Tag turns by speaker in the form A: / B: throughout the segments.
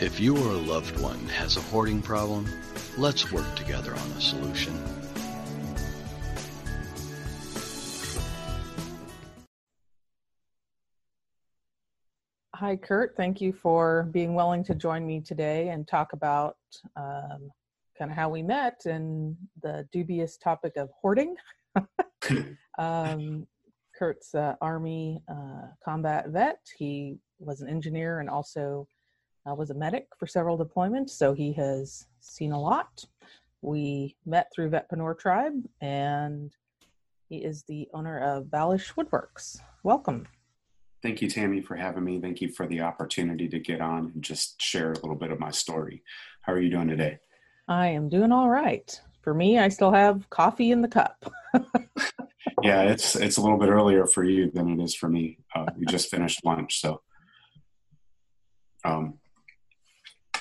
A: If you or a loved one has a hoarding problem, let's work together on a solution.
B: Hi, Kurt. Thank you for being willing to join me today and talk about um, kind of how we met and the dubious topic of hoarding. um, Kurt's uh, Army uh, combat vet. He was an engineer and also uh, was a medic for several deployments, so he has seen a lot. We met through Vetpreneur Tribe, and he is the owner of Ballash Woodworks. Welcome.
C: Thank you, Tammy, for having me. Thank you for the opportunity to get on and just share a little bit of my story. How are you doing today?
B: I am doing all right. For me, I still have coffee in the cup.
C: yeah, it's it's a little bit earlier for you than it is for me. Uh, we just finished lunch, so um,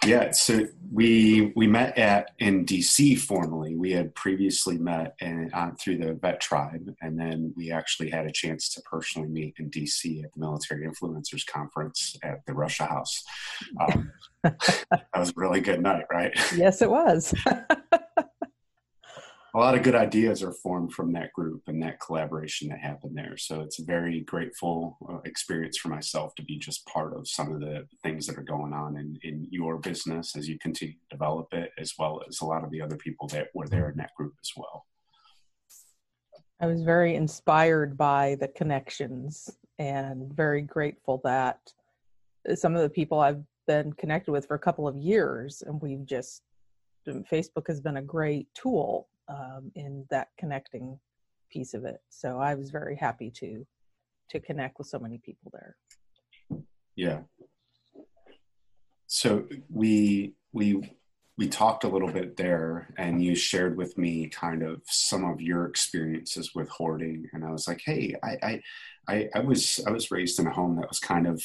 C: yeah, so we we met at in DC formally. We had previously met and uh, through the Vet Tribe, and then we actually had a chance to personally meet in DC at the Military Influencers Conference at the Russia House. Um, that was a really good night, right?
B: Yes, it was.
C: a lot of good ideas are formed from that group and that collaboration that happened there. So it's a very grateful uh, experience for myself to be just part of some of the things that are going on in, in your business as you continue to develop it, as well as a lot of the other people that were there in that group as well.
B: I was very inspired by the connections and very grateful that some of the people I've been connected with for a couple of years and we've just Facebook has been a great tool um, in that connecting piece of it. So I was very happy to to connect with so many people there.
C: Yeah. So we we we talked a little bit there and you shared with me kind of some of your experiences with hoarding and i was like hey i i I, I, was I was raised in a home that was kind of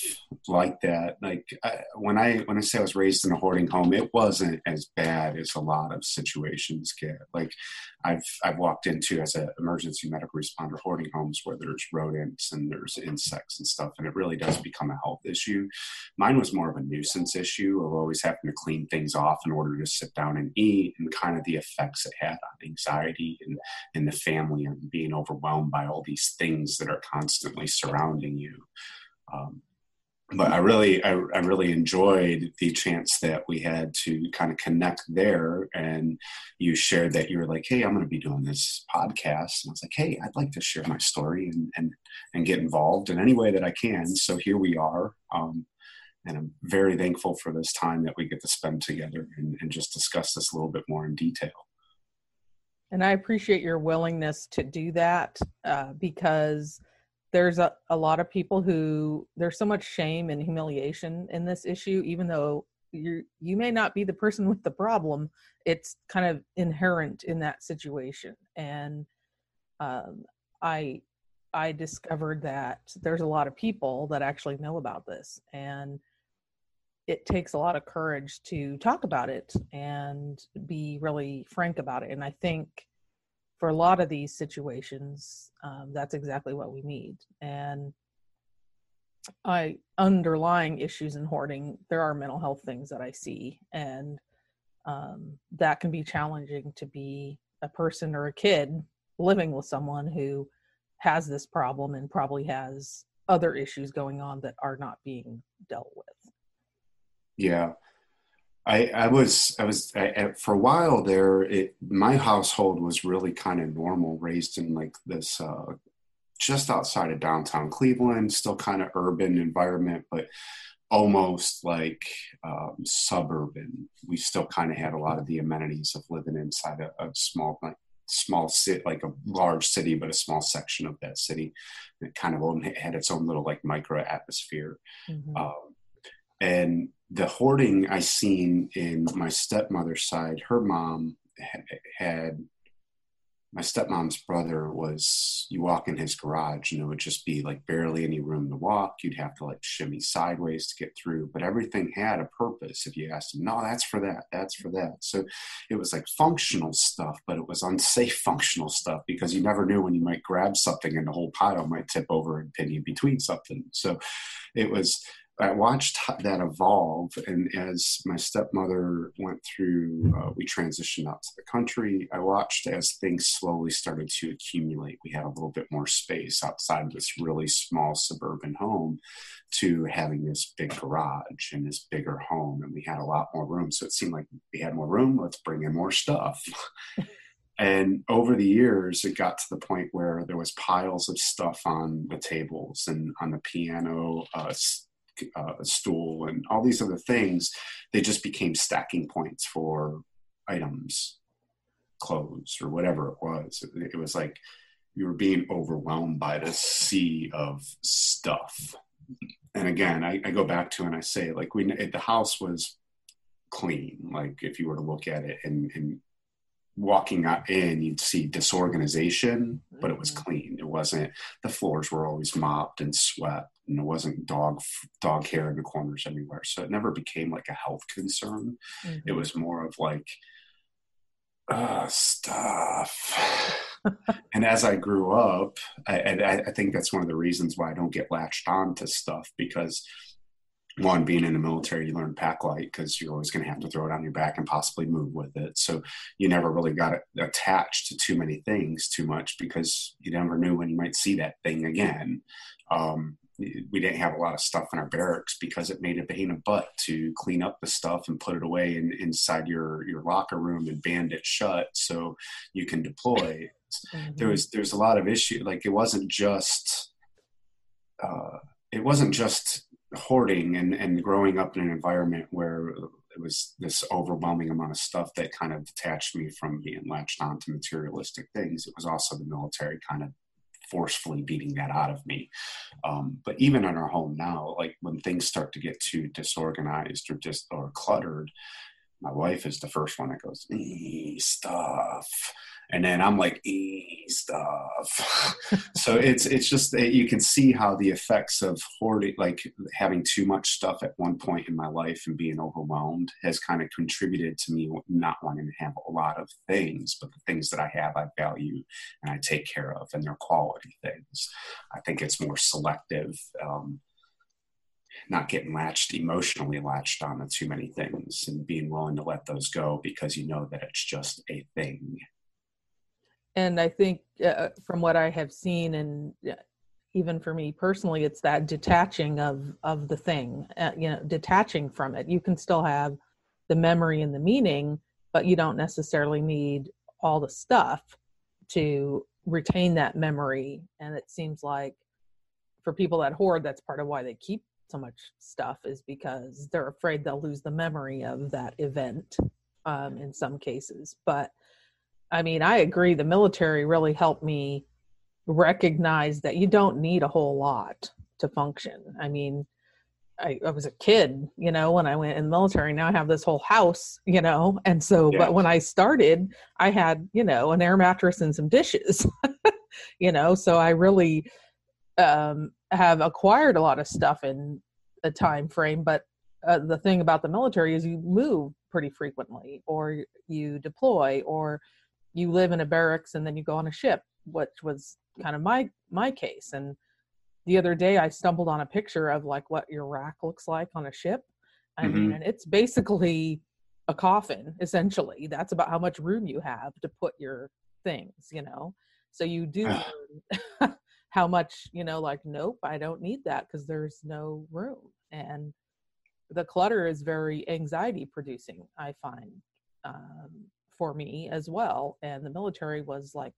C: like that. Like I, when I when I say I was raised in a hoarding home, it wasn't as bad as a lot of situations get. Like I've I've walked into as an emergency medical responder hoarding homes where there's rodents and there's insects and stuff, and it really does become a health issue. Mine was more of a nuisance issue of always having to clean things off in order to sit down and eat, and kind of the effects it had on anxiety and and the family and being overwhelmed by all these things that are constant constantly surrounding you. Um, but I really, I, I, really enjoyed the chance that we had to kind of connect there. And you shared that you were like, "Hey, I'm going to be doing this podcast," and I was like, "Hey, I'd like to share my story and and and get involved in any way that I can." So here we are, um, and I'm very thankful for this time that we get to spend together and, and just discuss this a little bit more in detail.
B: And I appreciate your willingness to do that uh, because there's a, a lot of people who there's so much shame and humiliation in this issue even though you you may not be the person with the problem it's kind of inherent in that situation. And um, i i discovered that there's a lot of people that actually know about this and it takes a lot of courage to talk about it and be really frank about it. And i think for a lot of these situations, um, that's exactly what we need. And I underlying issues in hoarding, there are mental health things that I see, and um, that can be challenging to be a person or a kid living with someone who has this problem and probably has other issues going on that are not being dealt with.
C: Yeah, I, I was I was I, for a while there. It, my household was really kind of normal, raised in like this uh, just outside of downtown Cleveland, still kind of urban environment, but almost like um, suburban. We still kind of had a lot of the amenities of living inside a, a small like small city, like a large city, but a small section of that city. It kind of had its own little like micro atmosphere. Mm-hmm. Um, and the hoarding I seen in my stepmother's side, her mom had my stepmom's brother was you walk in his garage and it would just be like barely any room to walk. You'd have to like shimmy sideways to get through but everything had a purpose. If you asked him no that's for that that's for that. So it was like functional stuff but it was unsafe functional stuff because you never knew when you might grab something and the whole pile might tip over and pin you between something. So it was I watched that evolve, and as my stepmother went through, uh, we transitioned out to the country. I watched as things slowly started to accumulate. We had a little bit more space outside of this really small suburban home to having this big garage and this bigger home, and we had a lot more room. So it seemed like we had more room. Let's bring in more stuff. and over the years it got to the point where there was piles of stuff on the tables and on the piano uh, uh, stool and all these other things they just became stacking points for items clothes or whatever it was it, it was like you were being overwhelmed by this sea of stuff and again I, I go back to and i say like we the house was clean like if you were to look at it and, and walking in, you'd see disorganization, but it was mm-hmm. clean. It wasn't the floors were always mopped and swept, and it wasn't dog dog hair in the corners anywhere. So it never became like a health concern. Mm-hmm. It was more of like uh, stuff. and as I grew up, I, I, I think that's one of the reasons why I don't get latched on to stuff because one being in the military you learn pack light because you're always going to have to throw it on your back and possibly move with it so you never really got attached to too many things too much because you never knew when you might see that thing again um, we didn't have a lot of stuff in our barracks because it made a pain in the butt to clean up the stuff and put it away in, inside your your locker room and band it shut so you can deploy mm-hmm. there was there's a lot of issue like it wasn't just uh, it wasn't just hoarding and, and growing up in an environment where it was this overwhelming amount of stuff that kind of detached me from being latched on to materialistic things. It was also the military kind of forcefully beating that out of me. Um, but even in our home now, like when things start to get too disorganized or just or cluttered, my wife is the first one that goes, stuff and then I'm like, e stuff. so it's it's just you can see how the effects of hoarding, like having too much stuff at one point in my life and being overwhelmed, has kind of contributed to me not wanting to have a lot of things, but the things that I have, I value and I take care of, and they're quality things. I think it's more selective. Um, not getting latched emotionally latched on to too many things and being willing to let those go because you know that it's just a thing
B: and i think uh, from what i have seen and uh, even for me personally it's that detaching of of the thing uh, you know detaching from it. You can still have the memory and the meaning but you don't necessarily need all the stuff to retain that memory. And it seems like for people that hoard that's part of why they keep so much stuff is because they're afraid they'll lose the memory of that event um, in some cases. But I mean, I agree. The military really helped me recognize that you don't need a whole lot to function. I mean, I, I, was a kid, you know, when I went in the military. Now I have this whole house, you know, and so, yeah. but when I started, I had, you know, an air mattress and some dishes, you know, so I really um, have acquired a lot of stuff in a time frame. But uh, the thing about the military is you move pretty frequently, or you deploy, or you live in a barracks and then you go on a ship which was kind of my my case. And the other day i stumbled on a picture of like what your rack looks like on a ship. I mm-hmm. mean and it's basically a coffin essentially. That's about how much room you have to put your things you know? So you do how much you know like nope i don't need that because there's no room. And the clutter is very anxiety producing i find um, for me as well. And the military was like,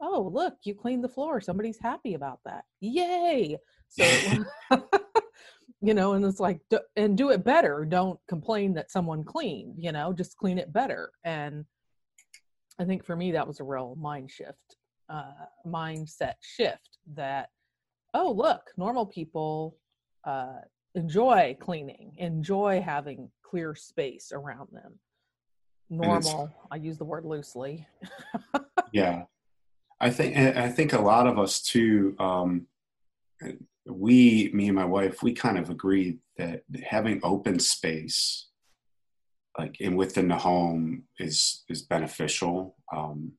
B: oh, look, you cleaned the floor. Somebody's happy about that. Yay. So, you know, and it's like, and do it better. Don't complain that someone cleaned, you know, just clean it better. And I think for me, that was a real mind shift, uh, mindset shift that, oh, look, normal people uh, enjoy cleaning, enjoy having clear space around them normal. I use the word loosely.
C: yeah, I think I think a lot of us too. Um, we, me and my wife, we kind of agreed that having open space, like in within the home, is is beneficial. Um,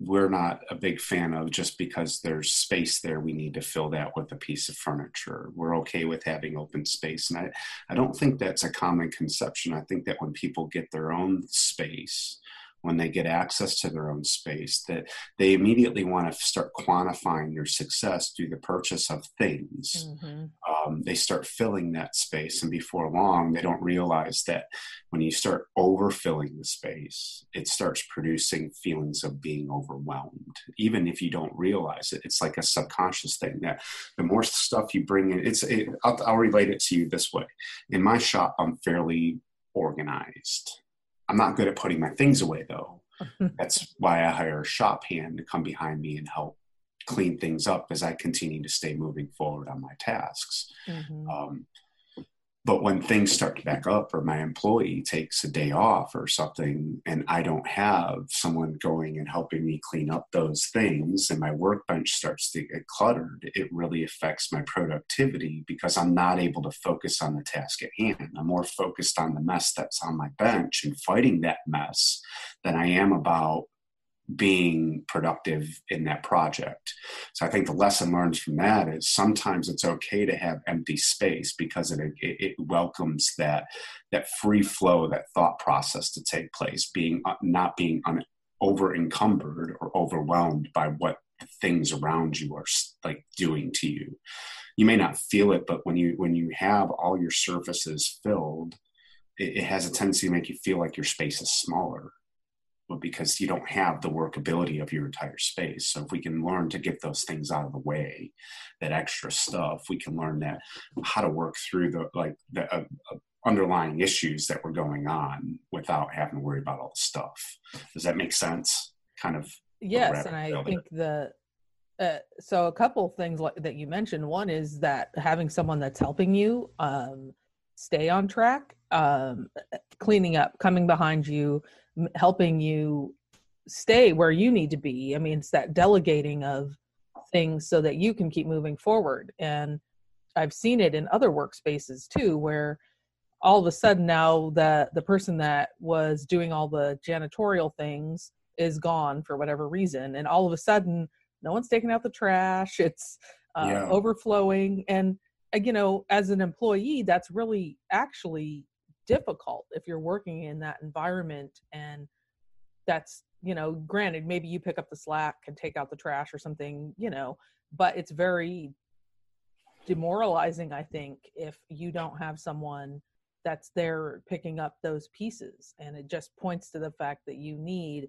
C: we're not a big fan of just because there's space there we need to fill that with a piece of furniture. We're okay with having open space and i, I don't think that's a common conception. I think that when people get their own space when they get access to their own space that they immediately want to start quantifying their success through the purchase of things. Mm-hmm. um, they start filling that space and before long they don't realize that when you start overfilling the space it starts producing feelings of being overwhelmed. Even if you don't realize it it's like a subconscious thing that the more stuff you bring in it's it, I'll, I'll relate it to you this way. In my shop i'm fairly organized I'm not good at putting my things away though. That's why I hire a shop hand to come behind me and help clean things up as I continue to stay moving forward on my tasks. Mm-hmm. Um, but when things start to back up or my employee takes a day off or something and i don't have someone going and helping me clean up those things and my workbench starts to get cluttered it really affects my productivity because i'm not able to focus on the task at hand. I'm more focused on the mess that's on my bench and fighting that mess than i am about being productive in that project. So I think the lesson learned from that is sometimes it's okay to have empty space because it, it, it welcomes that that free flow, that thought process to take place, being uh, not being un, over encumbered or overwhelmed by what things around you are like doing to you. You may not feel it, but when you when you have all your surfaces filled, it, it has a tendency to make you feel like your space is smaller but because you don't have the workability of your entire space. So if we can learn to get those things out of the way, that extra stuff, we can learn that how to work through the like the uh, uh, underlying issues that were going on without having to worry about all the stuff. Does that make sense? Kind of.
B: Yes, and I think the uh, so a couple things like, that you mentioned. One is that having someone that's helping you um, stay on track, um, cleaning up, coming behind you, helping you stay where you need to be. I mean, it's that delegating of things so that you can keep moving forward. And I've seen it in other workspaces too, where all of a sudden now the the person that was doing all the janitorial things is gone for whatever reason, and all of a sudden no one's taking out the trash. It's uh, yeah. overflowing, and uh, you know, as an employee, that's really actually difficult if you're working in that environment and that's you know granted maybe you pick up the slack and take out the trash or something you know but it's very demoralizing i think if you don't have someone that's there picking up those pieces and it just points to the fact that you need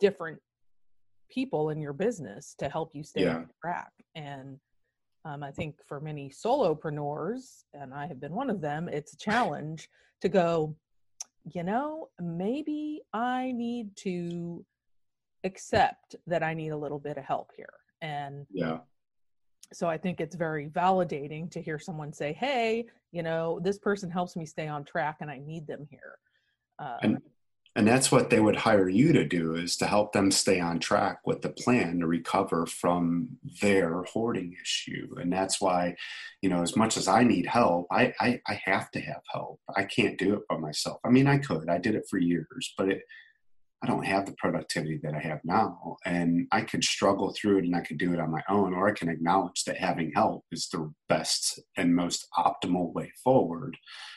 B: different people in your business to help you stay yeah. on track and um, I think for many solopreneurs, and I have been one of them, it's a challenge to go, you know, maybe I need to accept that I need a little bit of help here. And
C: yeah.
B: So I think it's very validating to hear someone say, "Hey, you know, this person helps me stay on track, and I need them here."
C: Um, and and that's what they would hire you to do is to help them stay on track with the plan to recover from their hoarding issue and that's why you know as much as i need help i i, I have to have help i can't do it by myself i mean i could i did it for years but it I don't have the productivity that I have now. And I could struggle through it and I could do it on my own, or I can acknowledge that having help is the best and most optimal way forward.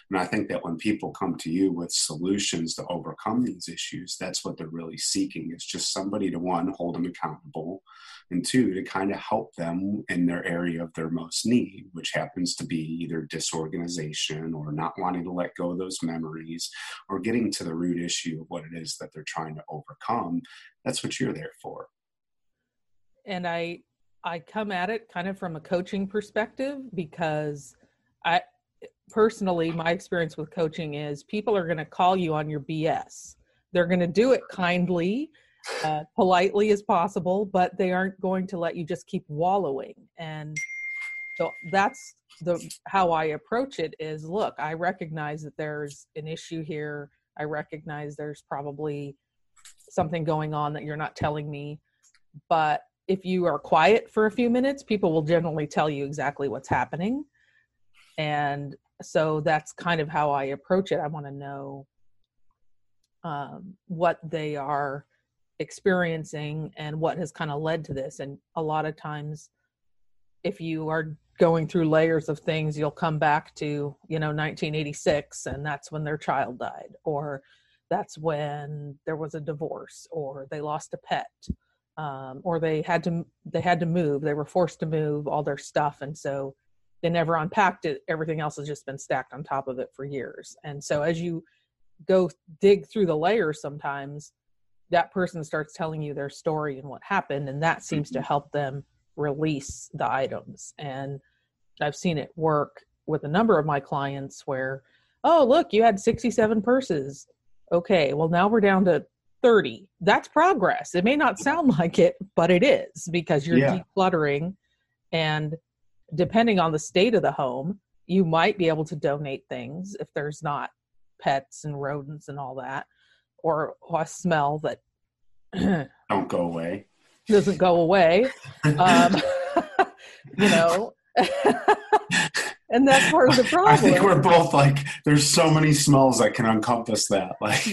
C: And I think that when people come to you with solutions to overcome these issues, that's what they're really seeking It's just somebody to one, hold them accountable, and two, to kind of help them in their area of their most need, which happens to be either disorganization or not wanting to let go of those memories or getting to the root issue of what it is that they're trying to overcome. That's what you're there for.
B: And I I come at it kind of from a coaching perspective because I personally my experience with coaching is people are going to call you on your BS. They're going to do it kindly uh, politely as possible, but they aren't going to let you just keep wallowing. And so that's the how I approach it is look, I recognize that there's an issue here. I recognize there's probably something going on that you're not telling me. But if you are quiet for a few minutes, people will generally tell you exactly what's happening. And so that's kind of how I approach it. I want to know um, what they are experiencing and what has kind of led to this. And a lot of times, if you are going through layers of things, you'll come back to, you know, 1986, and that's when their child died, or that's when there was a divorce, or they lost a pet, um, or they had to they had to move. They were forced to move all their stuff, and so they never unpacked it. Everything else has just been stacked on top of it for years. And so as you go dig through the layers, sometimes that person starts telling you their story and what happened, and that seems mm-hmm. to help them release the items. And I've seen it work with a number of my clients where, oh, look, you had 67 purses. Okay, well, now we're down to 30. That's progress. It may not sound like it, but it is because you're yeah. decluttering. And depending on the state of the home, you might be able to donate things if there's not pets and rodents and all that, or a smell that
C: don't go away
B: doesn't go away. Um, you know, and that's part of the problem. I
C: think we're both like, there's so many smells that can encompass that. Like,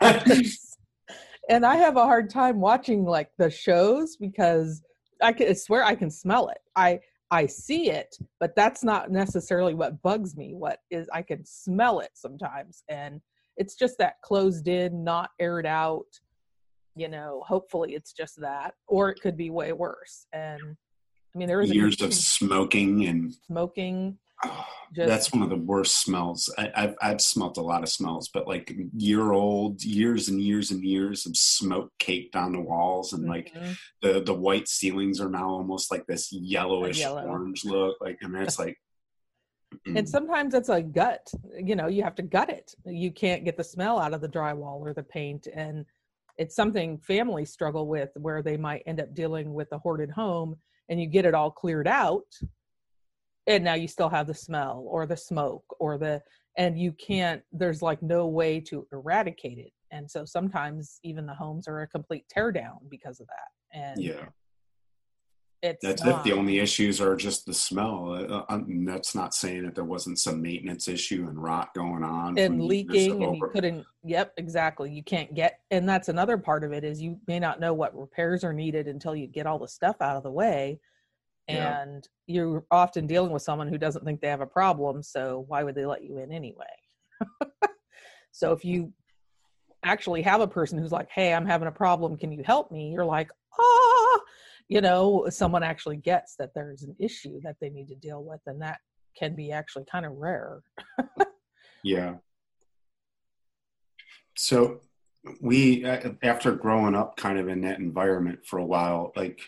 C: yes.
B: and I have a hard time watching like the shows because I can I swear I can smell it. I I see it, but that's not necessarily what bugs me. What is I can smell it sometimes, and it's just that closed in, not aired out you know hopefully it's just that or it could be way worse and i mean there is
C: years of smoking and
B: smoking
C: just, that's one of the worst smells I, have I've smelt a lot of smells but like year old years and years and years of smoke caked on the walls and like mm-hmm. the the white ceilings are now almost like this yellowish yellow. orange look like and it's like
B: and sometimes it's a gut you know you have to gut it you can't get the smell out of the drywall or the paint and it's something families struggle with where they might end up dealing with a hoarded home and you get it all cleared out and now you still have the smell or the smoke or the and you can't there's like no way to eradicate it and so sometimes even the homes are a complete tear down because of that and
C: yeah it's that's not. it. The only issues are just the smell. Uh, uh that's not saying that there wasn't some maintenance issue and rot going on
B: and leaking, and you couldn't. Yep, exactly. You can't get, and that's another part of it is you may not know what repairs are needed until you get all the stuff out of the way, and yeah. you're often dealing with someone who doesn't think they have a problem. So why would they let you in anyway? so if you actually have a person who's like, "Hey, I'm having a problem. Can you help me?" You're like, "Ah." you know someone actually gets that there's an issue that they need to deal with and that can be actually kind of rare
C: yeah so we after growing up kind of in that environment for a while like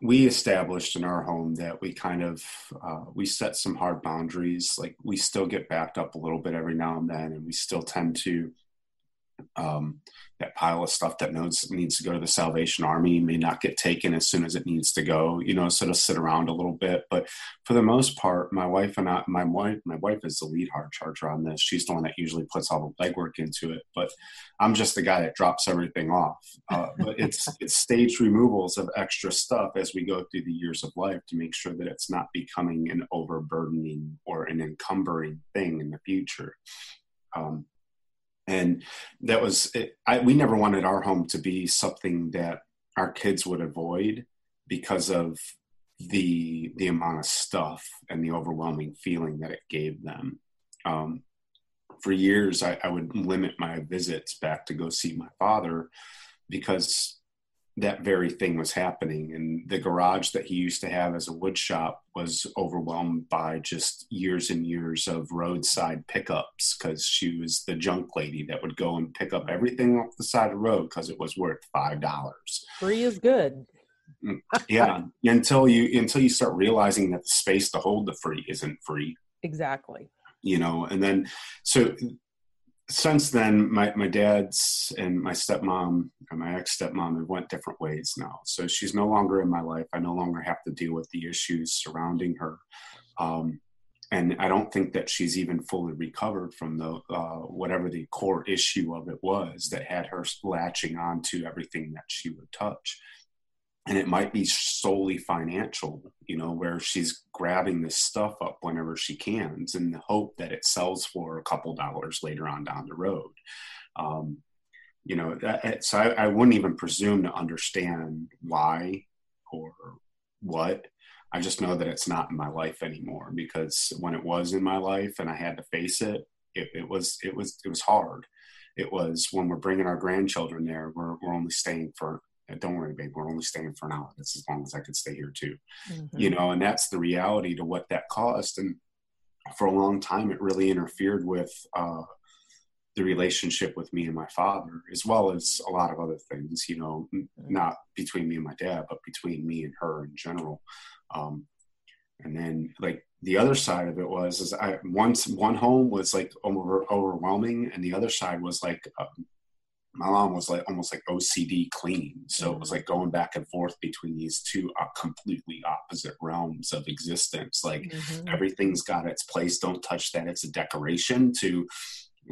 C: we established in our home that we kind of uh, we set some hard boundaries. Like we still get backed up a little bit every now and then and we still tend to um, that pile of stuff that knows needs to go to the Salvation Army may not get taken as soon as it needs to go. You know, sort of sit around a little bit. But for the most part, my wife and I, my wife, my wife is the lead hard charger on this. She's the one that usually puts all the legwork into it. But I'm just the guy that drops everything off. Uh, but it's it's staged removals of extra stuff as we go through the years of life to make sure that it's not becoming an overburdening or an encumbering thing in the future. Um, and that was it, I, we never wanted our home to be something that our kids would avoid because of the the amount of stuff and the overwhelming feeling that it gave them. Um, for years I, I would limit my visits back to go see my father because that very thing was happening. And the garage that he used to have as a wood shop was overwhelmed by just years and years of roadside pickups because she was the junk lady that would go and pick up everything off the side of the road because it was worth five dollars.
B: Free is good.
C: Mm, yeah, until you until you start realizing that the space to hold the free isn't free.
B: Exactly.
C: You know, and then so since then, my, my dad's and my stepmom and my ex stepmom have went different ways now. So she's no longer in my life. I no longer have to deal with the issues surrounding her. Um, and I don't think that she's even fully recovered from the uh, whatever the core issue of it was that had her latching on to everything that she would touch and it might be solely financial you know where she's grabbing this stuff up whenever she can in the hope that it sells for a couple dollars later on down the road um, you know, that, so I, I wouldn't even presume to understand why or what. I just know that it's not in my life anymore because when it was in my life and I had to face it, it, it was it was it was hard. It was when we're bringing our grandchildren there, we're we're only staying for don't worry, babe, we're only staying for an hour. That's as long as I could stay here too. Mm-hmm. You know, and that's the reality to what that cost. And for a long time, it really interfered with uh, the relationship with me and my father, as well as a lot of other things, you know, mm-hmm. not between me and my dad, but between me and her in general. Um, and then like the other side of it was is I once one home was like over, overwhelming, and the other side was like um, my mom was like almost like OCD clean. So mm-hmm. it was mm-hmm. like going back and forth between these two uh, completely opposite realms of existence. Like mm-hmm. everything's got its place. Don't touch that. It's a decoration to,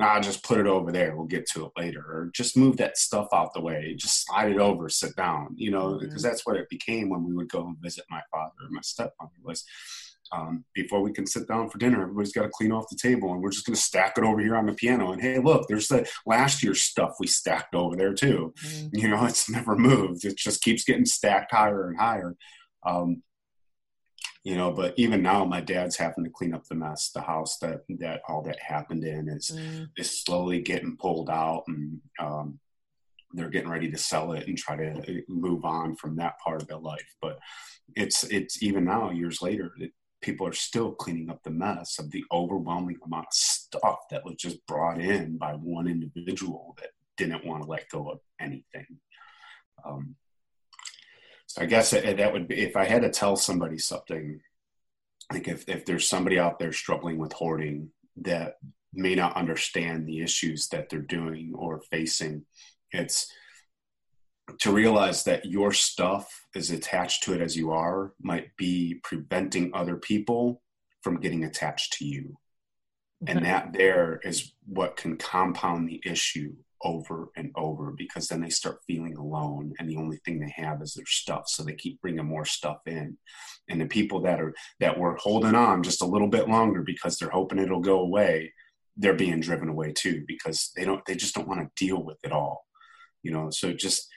C: ah, just put it over there. We'll get to it later. Or just move that stuff out the way. Just slide it over, sit down, you know, mm-hmm. because that's what it became when we would go and visit my father and my stepmother was um, before we can sit down for dinner, everybody's got to clean off the table, and we're just going to stack it over here on the piano. And hey, look, there's the last year's stuff we stacked over there too. Mm-hmm. You know, it's never moved; it just keeps getting stacked higher and higher. Um, you know, but even now, my dad's having to clean up the mess. The house that that all that happened in is mm-hmm. is slowly getting pulled out, and um, they're getting ready to sell it and try to uh, move on from that part of their life. But it's it's even now, years later, it, people are still cleaning up the mess of the overwhelming amount of stuff that was just brought in by one individual that didn't want to let go of anything. Um, so I guess that would be if I had to tell somebody something, like if, if there's somebody out there struggling with hoarding that may not understand the issues that they're doing or facing, it's to realize that your stuff as attached to it as you are might be preventing other people from getting attached to you. And that there is what can compound the issue over and over because then they start feeling alone and the only thing they have is their stuff. So they keep bringing more stuff in. And the people that are that were holding on just a little bit longer because they're hoping it'll go away they're being driven away too because they don't they just don't want to deal with it all. You know so just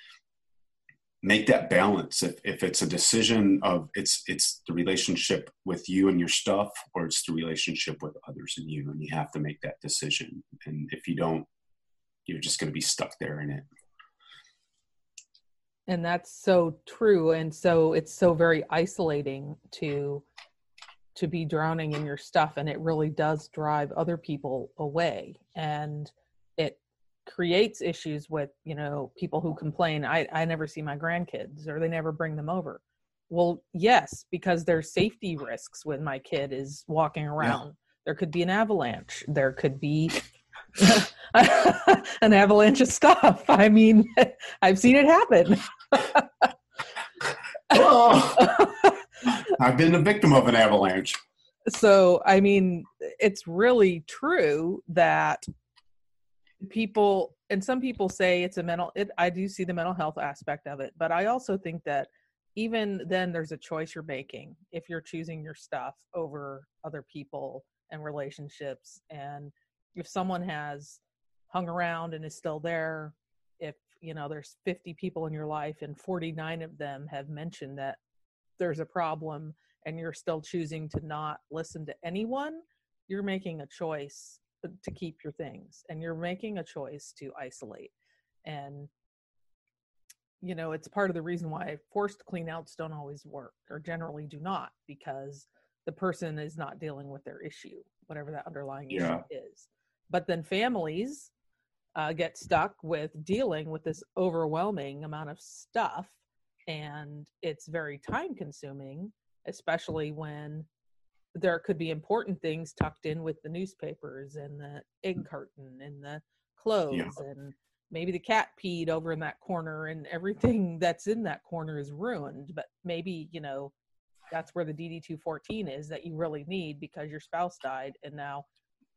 C: make that balance. If, if it's a decision of it's it's the relationship with you and your stuff or it's the relationship with others and you and you have to make that decision. And if you don't you're just going to be stuck there in it.
B: And that's so true and so it's so very isolating to to be drowning in your stuff and it really does drive other people away. And creates issues with you know people who complain i i never see my grandkids or they never bring them over. Well yes because there's safety risks when my kid is walking around. Yeah. there could be an avalanche. There could be an avalanche of stuff. I mean i've seen it happen.
C: Oh, i've been the victim of an avalanche.
B: So i mean it's really true that people and some people say it's a mental it, i do see the mental health aspect of it but i also think that even then there's a choice you're making if you're choosing your stuff over other people and relationships and if someone has hung around and is still there if you know there's 50 people in your life and 49 of them have mentioned that there's a problem and you're still choosing to not listen to anyone you're making a choice to keep your things and you're making a choice to isolate and you know it's part of the reason why forced cleanouts don't always work or generally do not because the person is not dealing with their issue whatever that underlying yeah. issue is but then families uh, get stuck with dealing with this overwhelming amount of stuff and it's very time consuming especially when there could be important things tucked in with the newspapers and the egg mm. carton and the clothes yeah. and maybe the cat peed over in that corner and everything that's in that corner is ruined but maybe you know that's where the dd214 is that you really need because your spouse died and now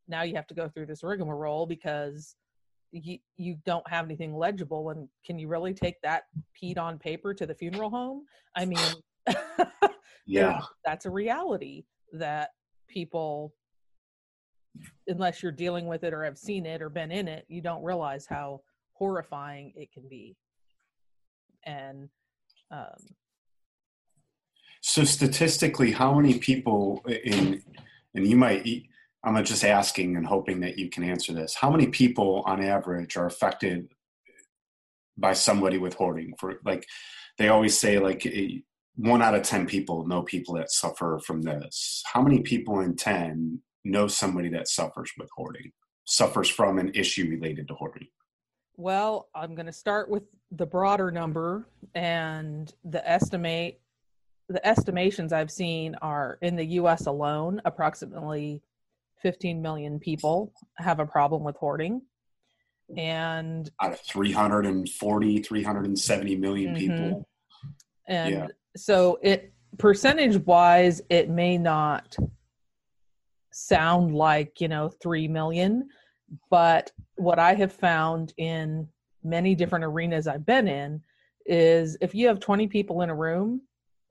B: now you have to go through this rigmarole because you, you don't have anything legible and can you really take that peed on paper to the funeral home? I mean
C: yeah.
B: that's a reality that people unless you're dealing with it or have seen it or been in it you don't realize how horrifying it can be. And um,
C: so statistically how many people in and you might i'm just asking and hoping that you can answer this. How many people on average are affected by somebody with hoarding for like they always say like one out of 10 people know people that suffer from this. How many people in 10 know somebody that suffers with hoarding, suffers from an issue related to hoarding?
B: Well, I'm going to start with the broader number and the estimate the estimations I've seen are in the US alone approximately 15 million people have a problem with hoarding and
C: out of 340 370 million mm-hmm. people
B: and yeah. So it percentage wise it may not sound like you know 3 million but what i have found in many different arenas i've been in is if you have 20 people in a room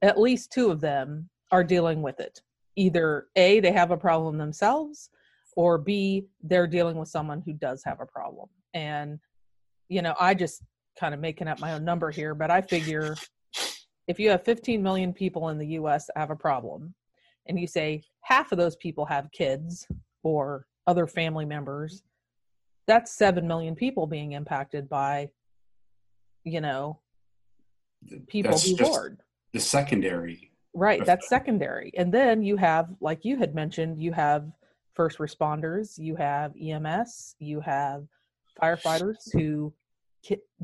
B: at least two of them are dealing with it. Either a they have a problem themselves or b they're dealing with someone who does have a problem. And you know i just kind of making up my own number here but i figure if you have 15 million people in the US that have a problem, and you say half of those people have kids or other family members, that's 7 million people being impacted by, you know, people that's who hoard.
C: The secondary.
B: Right, that's secondary. And then you have, like you had mentioned, you have first responders, you have EMS, you have firefighters who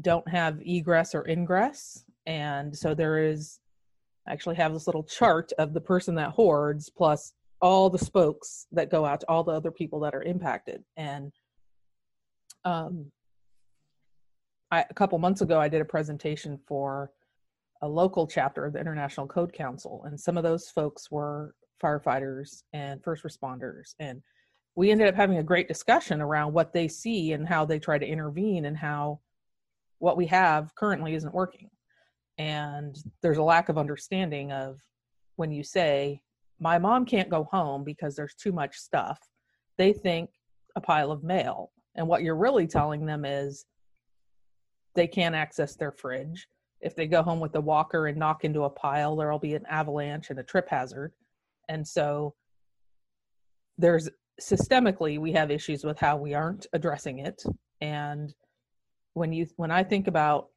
B: don't have egress or ingress and so there is I actually have this little chart of the person that hoards plus all the spokes that go out to all the other people that are impacted. And um I, a couple months ago i did a presentation for a local chapter of the international code council and some of those folks were firefighters and first responders. And we ended up having a great discussion around what they see and how they try to intervene and how what we have currently isn't working and there's a lack of understanding of when you say my mom can't go home because there's too much stuff they think a pile of mail. And what you're really telling them is they can't access their fridge. If they go home with a walker and knock into a pile there'll be an avalanche and a trip hazard. And so there's systemically we have issues with how we aren't addressing it. And when you when i think about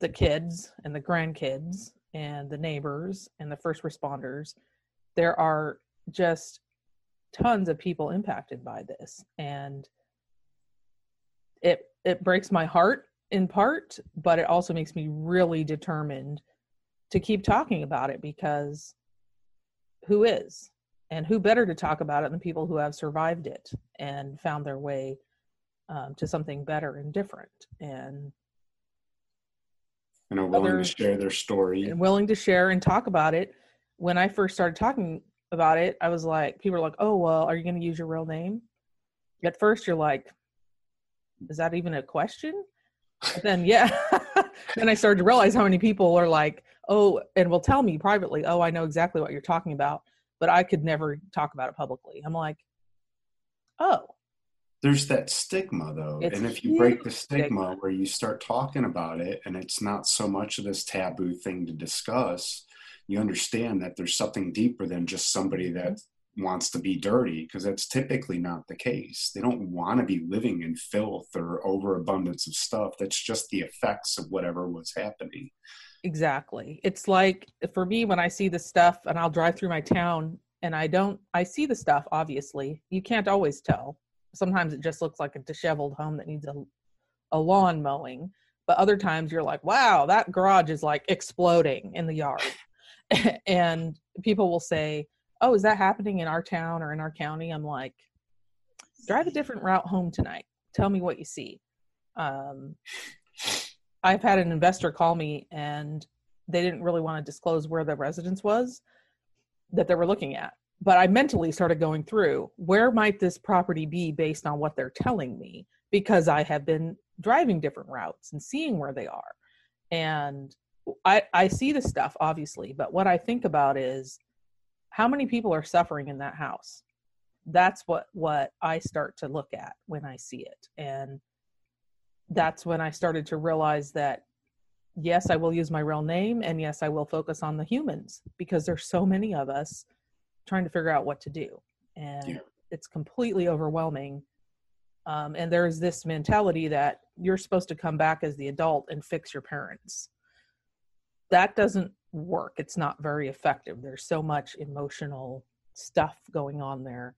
B: the kids and the grandkids and the neighbors and the first responders there are just tons of people impacted by this. And it it breaks my heart in part but it also makes me really determined to keep talking about it because who is? And who better to talk about it than people who have survived it and found their way um, to something better and different? And
C: and are willing to share their story
B: and willing to share and talk about it. When I first started talking about it, I was like, people are like, "Oh, well, are you going to use your real name?" At first, you're like, "Is that even a question?" But then, yeah, then I started to realize how many people are like, "Oh," and will tell me privately, "Oh, I know exactly what you're talking about," but I could never talk about it publicly. I'm like, "Oh."
C: There's that stigma though it's and if you break the stigma, stigma. where you start talking about it and it's not so much of this taboo thing to discuss you understand that there's something deeper than just somebody that mm-hmm. wants to be dirty because that's typically not the case. They don't want to be living in filth or overabundance of stuff. That's just the effects of whatever was happening.
B: Exactly. It's like for me when i see the stuff and i'll drive through my town and i don't i see the stuff obviously. You can't always tell sometimes it just looks like a disheveled home that needs a, a lawn mowing but other times you're like wow that garage is like exploding in the yard. And people will say oh is that happening in our town or in our county? I'm like drive a different route home tonight. Tell me what you see. Um, i've had an investor call me and they didn't really want to disclose where the residence was that they were looking at but I mentally started going through where might this property be based on what they're telling me because I have been driving different routes and seeing where they are. And I I see the stuff obviously, but what I think about is how many people are suffering in that house. That's what what I start to look at when I see it. And that's when I started to realize that yes, I will use my real name and yes, I will focus on the humans because there's so many of us trying to figure out what to do. And yeah. it's completely overwhelming. Um, and there's this mentality that you're supposed to come back as the adult and fix your parents. That doesn't work. It's not very effective. There's so much emotional stuff going on there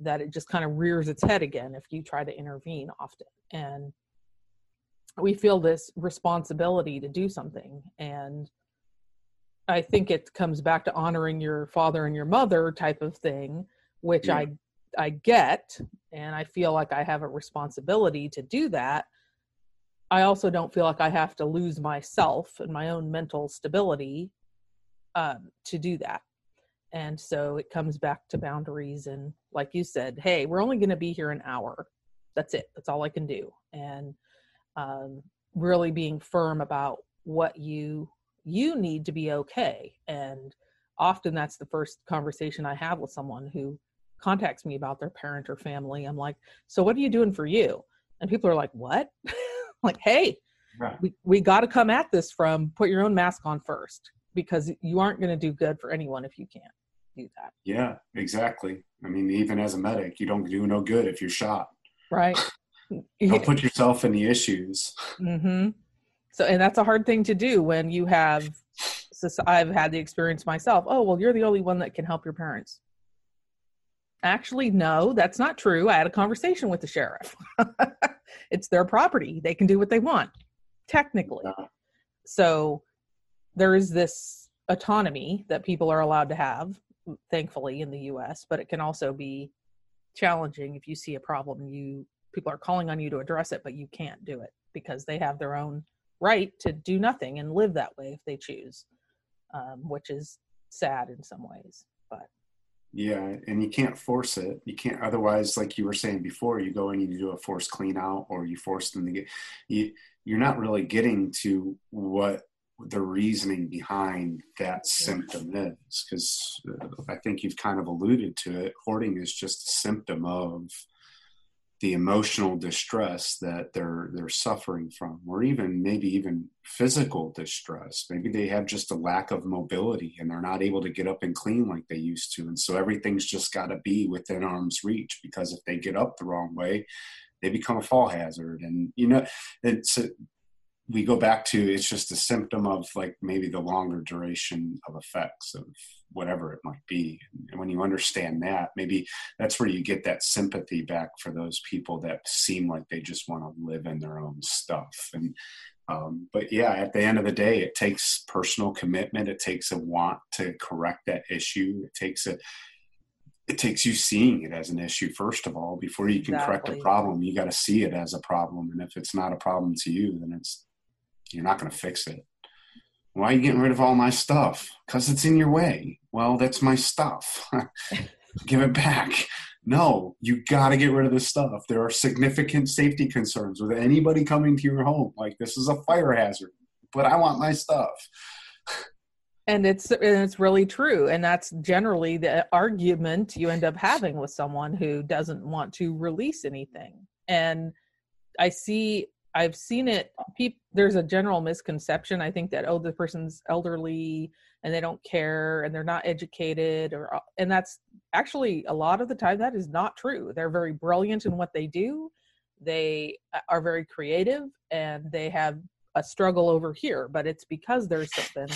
B: that it just kind of rears its head again if you try to intervene often. And we feel this responsibility to do something and i think it comes back to honoring your father and your mother type of thing which yeah. i i get and i feel like i have a responsibility to do that. I also don't feel like i have to lose myself and my own mental stability um, to do that. And so it comes back to boundaries and like you said hey we're only going to be here an hour. That's it. That's all i can do. And um, really being firm about what you you need to be okay. And often that's the first conversation i have with someone who contacts me about their parent or family. I'm like so what are you doing for you? And people are like what? Like hey right. we, we got to come at this from put your own mask on first because you aren't going to do good for anyone if you can't do that.
C: Yeah exactly. I mean even as a medic you don't do no good if you're shot.
B: Right.
C: Don't put yourself in the issues.
B: Mm-hmm. So and that's a hard thing to do when you have i've had the experience myself oh well you're the only one that can help your parents. Actually no that's not true. I had a conversation with the sheriff. It's their property. They can do what they want technically. So there is this autonomy that people are allowed to have thankfully in the us but it can also be challenging if you see a problem you people are calling on you to address it, but you can't do it because they have their own right to do nothing and live that way if they choose, um, which is sad in some ways. But
C: yeah, and you can't force it. You can't. Otherwise, like you were saying before, you go and you do a forced clean out, or you force them to get. You you're not really getting to what the reasoning behind that symptom is because uh, i think you've kind of alluded to it hoarding is just a symptom of the emotional distress that they're they're suffering from or even maybe even physical distress. Maybe they have just a lack of mobility and they're not able to get up and clean like they used to. And so everything's just got to be within arm's reach because if they get up the wrong way they become a fall hazard. And you know it's we go back to it's just a symptom of like maybe the longer duration of effects of whatever it might be. And when you understand that maybe that's where you get that sympathy back for those people that seem like they just want to live in their own stuff. And um, but yeah at the end of the day it takes personal commitment. It takes a want to correct that issue. It takes a it takes you seeing it as an issue first of all before you can exactly. correct a problem. You got to see it as a problem. And if it's not a problem to you then it's you're not going to fix it. Why are you getting rid of all my stuff? Because it's in your way. Well, that's my stuff. Give it back. No, you got to get rid of this stuff. There are significant safety concerns with anybody coming to your home. Like, this is a fire hazard, but I want my stuff.
B: and it's and it's really true and that's generally the argument you end up having with someone who doesn't want to release anything and i see I've seen it. Pe- there's a general misconception. I think that oh, the person's elderly and they don't care and they're not educated, or uh, and that's actually a lot of the time that is not true. They're very brilliant in what they do. They uh, are very creative and they have a struggle over here, but it's because there's something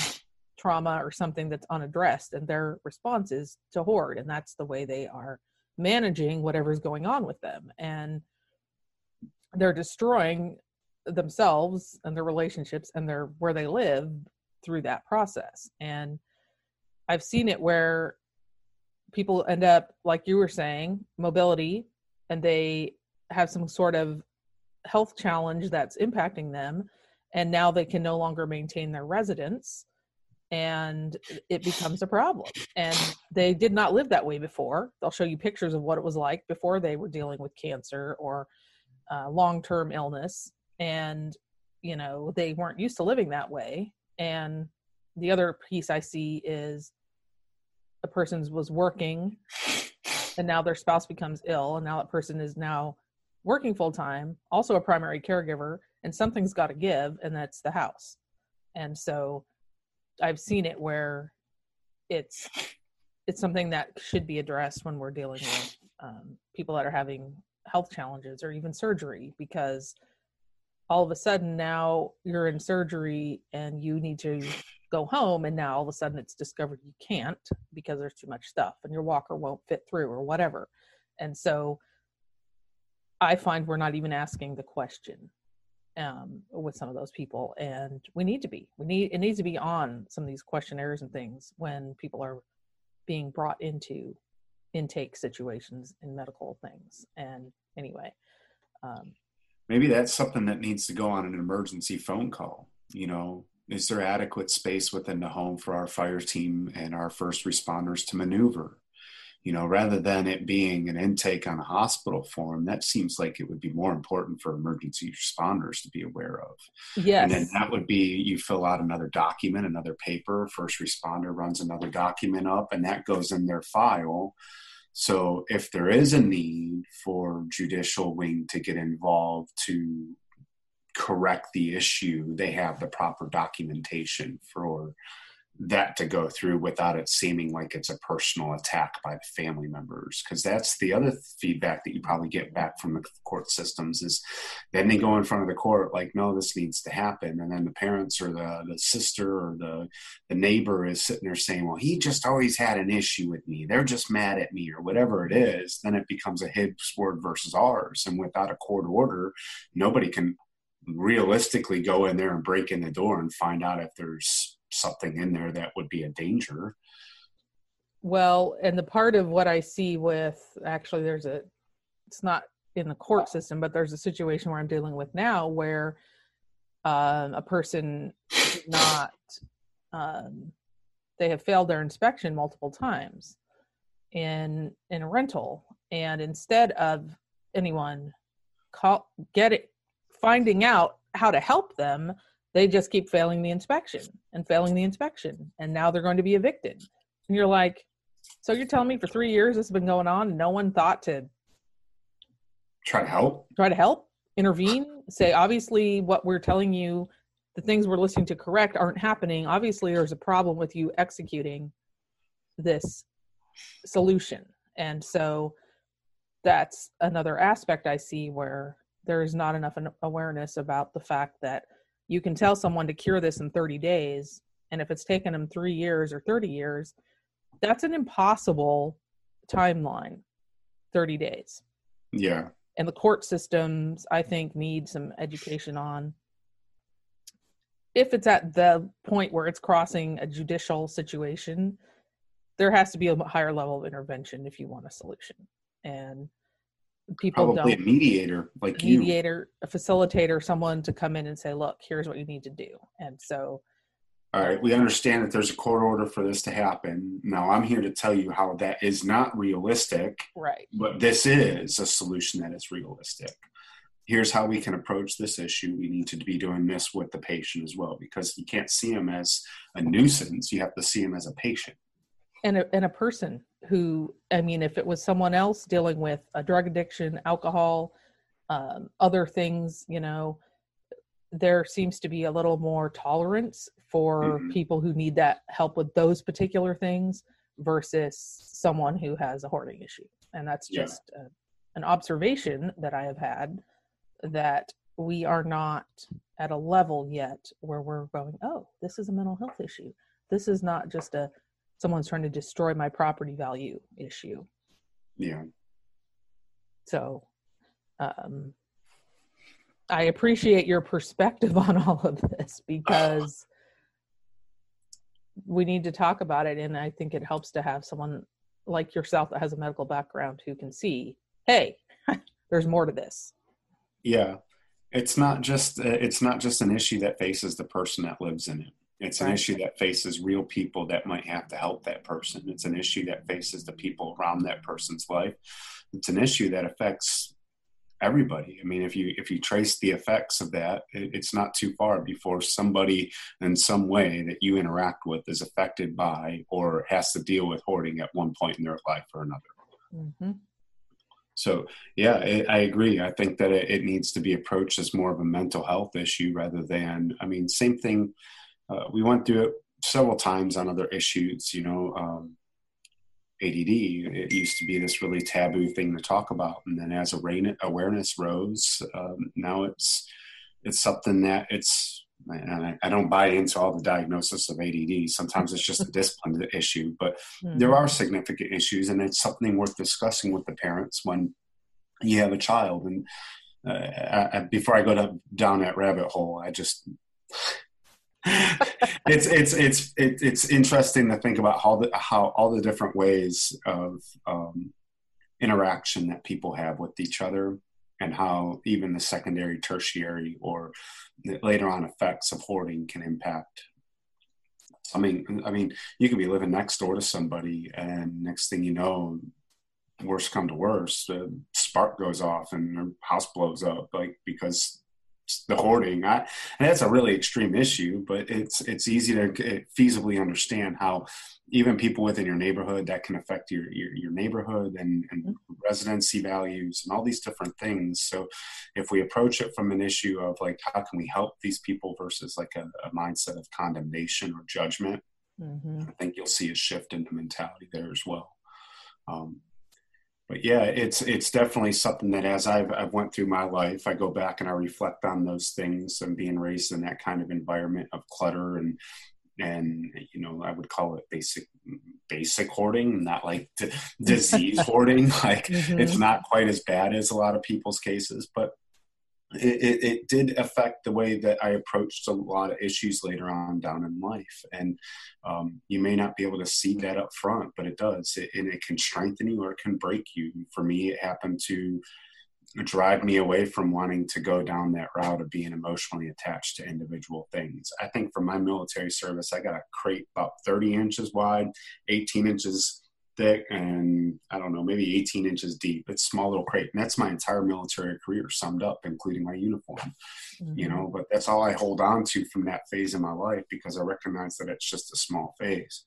B: trauma or something that's unaddressed, and their response is to hoard, and that's the way they are managing whatever's going on with them and they're destroying themselves and their relationships and their where they live through that process. And i've seen it where people end up like you were saying mobility and they have some sort of health challenge that's impacting them and now they can no longer maintain their residence and it becomes a problem. And they did not live that way before. They'll show you pictures of what it was like before they were dealing with cancer or uh, long-term illness and you know they weren't used to living that way. And the other piece i see is a person was working and now their spouse becomes ill and now that person is now working full time also a primary caregiver and something's got to give and that's the house. And so i've seen it where it's it's something that should be addressed when we're dealing with um, people that are having health challenges or even surgery because all of a sudden now you're in surgery and you need to go home and now all of a sudden it's discovered you can't because there's too much stuff and your walker won't fit through or whatever. And so i find we're not even asking the question um, with some of those people and we need to be. We need it needs to be on some of these questionnaires and things when people are being brought into intake situations in medical things. And anyway um,
C: maybe that's something that needs to go on an emergency phone call you know? Is there adequate space within the home for our fire team and our first responders to maneuver? You know rather than it being an intake on a hospital form that seems like it would be more important for emergency responders to be aware of.
B: Yes
C: and then that would be you fill out another document another paper first responder runs another document up and that goes in their file so if there is a need for judicial wing to get involved to correct the issue, they have the proper documentation for that to go through without it seeming like it's a personal attack by the family members. Because that's the other feedback that you probably get back from the court systems is then they go in front of the court like no this needs to happen. And then the parents or the, the sister or the, the neighbor is sitting there saying well he just always had an issue with me. They're just mad at me or whatever it is then it becomes a his word versus ours. And without a court order nobody can realistically go in there and break in the door and find out if there's something in there that would be a danger.
B: Well, and the part of what I see with actually, there's a, it's not in the court system, but there's a situation where I'm dealing with now where um, a person not, um, they have failed their inspection multiple times in in a rental, and instead of anyone call get it finding out how to help them, they just keep failing the inspection and failing the inspection. And now they're going to be evicted. And you're like, so you're telling me for three years this has been going on and no one thought to
C: try to help?
B: Try to help, intervene, say, obviously, what we're telling you, the things we're listening to correct aren't happening. Obviously, there's a problem with you executing this solution. And so that's another aspect I see where there is not enough awareness about the fact that you can tell someone to cure this in 30 days and if it's taken them 3 years or 30 years that's an impossible timeline 30 days.
C: Yeah.
B: And the court systems i think need some education on if it's at the point where it's crossing a judicial situation there has to be a higher level of intervention if you want a solution. And people
C: probably a mediator like
B: a mediator a facilitator someone to come in and say look here's what you need to do. And so
C: all right we understand that there's a court order for this to happen. Now i'm here to tell you how that is not realistic
B: right.
C: but this is a solution that is realistic. Here's how we can approach this issue. We need to be doing this with the patient as well because you can't see them as a nuisance. You have to see them as a patient.
B: And a, and a person who i mean if it was someone else dealing with a drug addiction alcohol um, other things you know there seems to be a little more tolerance for mm-hmm. people who need that help with those particular things versus someone who has a hoarding issue and that's just yeah. a, an observation that i have had that we are not at a level yet where we're going oh this is a mental health issue this is not just a someone's trying to destroy my property value issue.
C: Yeah.
B: So, um, I appreciate your perspective on all of this because we need to talk about it. And I think it helps to have someone like yourself that has a medical background who can see, hey, there's more to this.
C: Yeah. It's not just it's not just an issue that faces the person that lives in it. It's an right. issue that faces real people that might have to help that person. It's an issue that faces the people around that person's life. It's an issue that affects everybody. I mean, if you if you trace the effects of that, it, it's not too far before somebody in some way that you interact with is affected by or has to deal with hoarding at one point in their life or another.
B: Mm-hmm.
C: So yeah, it, I agree. I think that it, it, needs to be approached as more of a mental health issue rather than. I mean, same thing. Uh, we went through it several times on other issues. You know, um, ADD. It used to be this really taboo thing to talk about, and then as awareness rose, um, now it's it's something that it's. I, I don't buy into all the diagnosis of ADD. Sometimes it's just a discipline issue, but mm-hmm. there are significant issues, and it's something worth discussing with the parents when you have a child. And uh, I, before I go to, down that rabbit hole, I just it's it's it's it, it's interesting to think about how the how all the different ways of um, interaction that people have with each other and how even the secondary tertiary or later on effects of hoarding can impact. I mean i mean you could be living next door to somebody and next thing you know worst come to worst the spark goes off and their house blows up like because the hoarding. I, and that's a really extreme issue, but it's it's easy to feasibly understand how even people within your neighborhood that can affect your your, your neighborhood and, and mm-hmm. residency values and all these different things. So if we approach it from an issue of like how can we help these people versus like a, a mindset of condemnation or judgment, mm-hmm. I think you'll see a shift in the mentality there as well. Um, but yeah, it's it's definitely something that as I've I've went through my life, I go back and I reflect on those things and being raised in that kind of environment of clutter and and you know I would call it basic basic hoarding, not like d- disease hoarding. Like mm-hmm. it's not quite as bad as a lot of people's cases, but it, it, it, did affect the way that I approached a lot of issues later on down in life. And um, you may not be able to see that up front, but it does. It, and it can strengthen you or it can break you. For me, it happened to drive me away from wanting to go down that route of being emotionally attached to individual things. I think for my military service, I got a crate about 30 inches wide, 18 inches thick and I don't know, maybe 18 inches deep. It's small little crate. And that's my entire military career summed up, including my uniform. Mm-hmm. You know, but that's all I hold on to from that phase in my life because I recognize that it's just a small phase.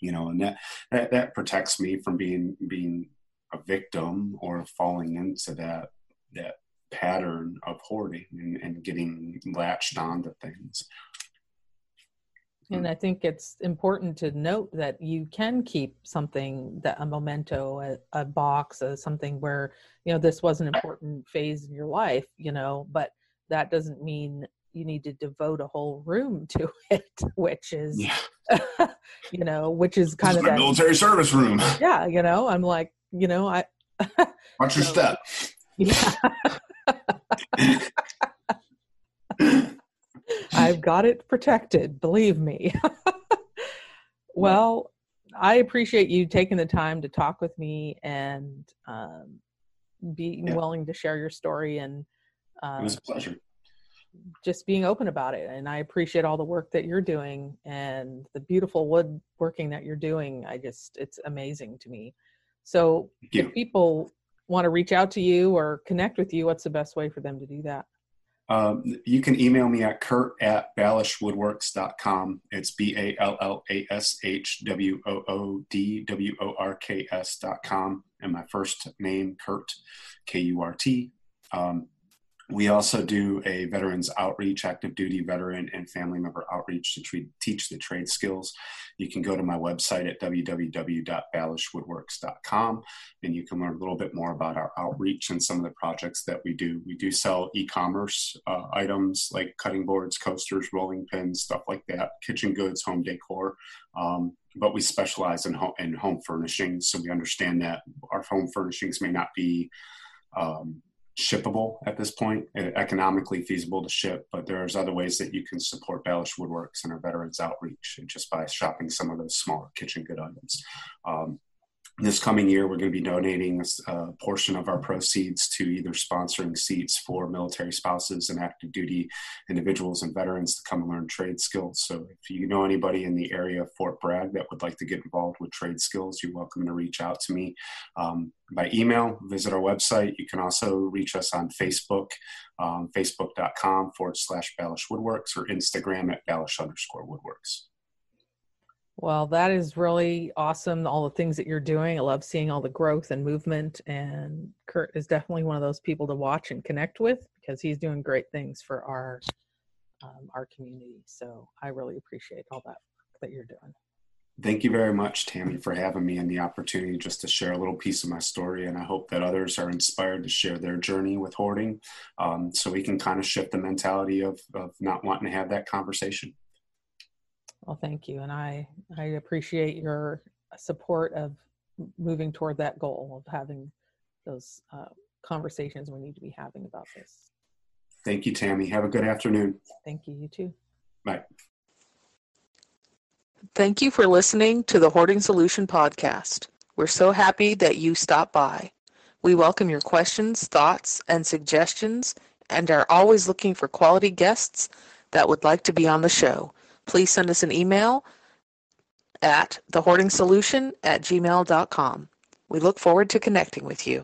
C: You know, and that that, that protects me from being being a victim or falling into that that pattern of hoarding and, and getting latched onto things.
B: And mm. I think it's important to note that you can keep something that a memento, a, a box, a, something where, you know, this was an important phase in your life, you know, but that doesn't mean you need to devote a whole room to it, which is, yeah. you know, which is kind
C: this
B: of
C: is that military service room.
B: Yeah. You know, I'm like, you know, I,
C: watch your step.
B: Yeah. I've got it protected, believe me. well, I appreciate you taking the time to talk with me and um, being yeah. willing to share your story and
C: uh, it was a pleasure.
B: just being open about it and i appreciate all the work that you're doing and the beautiful woodworking that you're doing. I just it's amazing to me. So if people want to reach out to you or connect with you what's the best way for them to do that
C: um, you can email me at kurt at ballashwoodworks.com. It's B A L L A S H W O O D W O R K S.com. And my first name, Kurt, K U R T. Um, we also do a veterans outreach, active duty veteran and family member outreach to treat, teach the trade skills. You can go to my website at www.ballashwoodworks.com and you can learn a little bit more about our outreach and some of the projects that we do. We do sell e commerce uh, items like cutting boards, coasters, rolling pins, stuff like that, kitchen goods, home decor. Um, but we specialize in home, in home furnishings, so we understand that our home furnishings may not be um, shippable at this point, economically feasible to ship, but there's other ways that you can support Ballash Woodworks and our veterans outreach just by shopping some of those smaller kitchen good items. Um, this coming year, we're going to be donating a portion of our proceeds to either sponsoring seats for military spouses and active duty individuals and veterans to come and learn trade skills. So, if you know anybody in the area of Fort Bragg that would like to get involved with trade skills, you're welcome to reach out to me um, by email. Visit our website. You can also reach us on Facebook, um, facebook.com forward slash Ballash Woodworks, or Instagram at Ballash underscore Woodworks.
B: Well, that is really awesome. All the things that you're doing. I love seeing all the growth and movement. And Kurt is definitely one of those people to watch and connect with because he's doing great things for our um, our community. So I really appreciate all that that you're doing.
C: Thank you very much, Tammy, for having me and the opportunity just to share a little piece of my story. And I hope that others are inspired to share their journey with hoarding um, so we can kind of shift the mentality of, of not wanting to have that conversation.
B: Well, thank you. And I, I appreciate your support of moving toward that goal of having those uh, conversations we need to be having about this.
C: Thank you, Tammy. Have a good afternoon.
B: Thank you. You too.
C: Bye.
D: Thank you for listening to the Hoarding Solution podcast. We're so happy that you stopped by. We welcome your questions, thoughts, and suggestions and are always looking for quality guests that would like to be on the show. Please send us an email at thehoardingsolution at gmail.com. We look forward to connecting with you.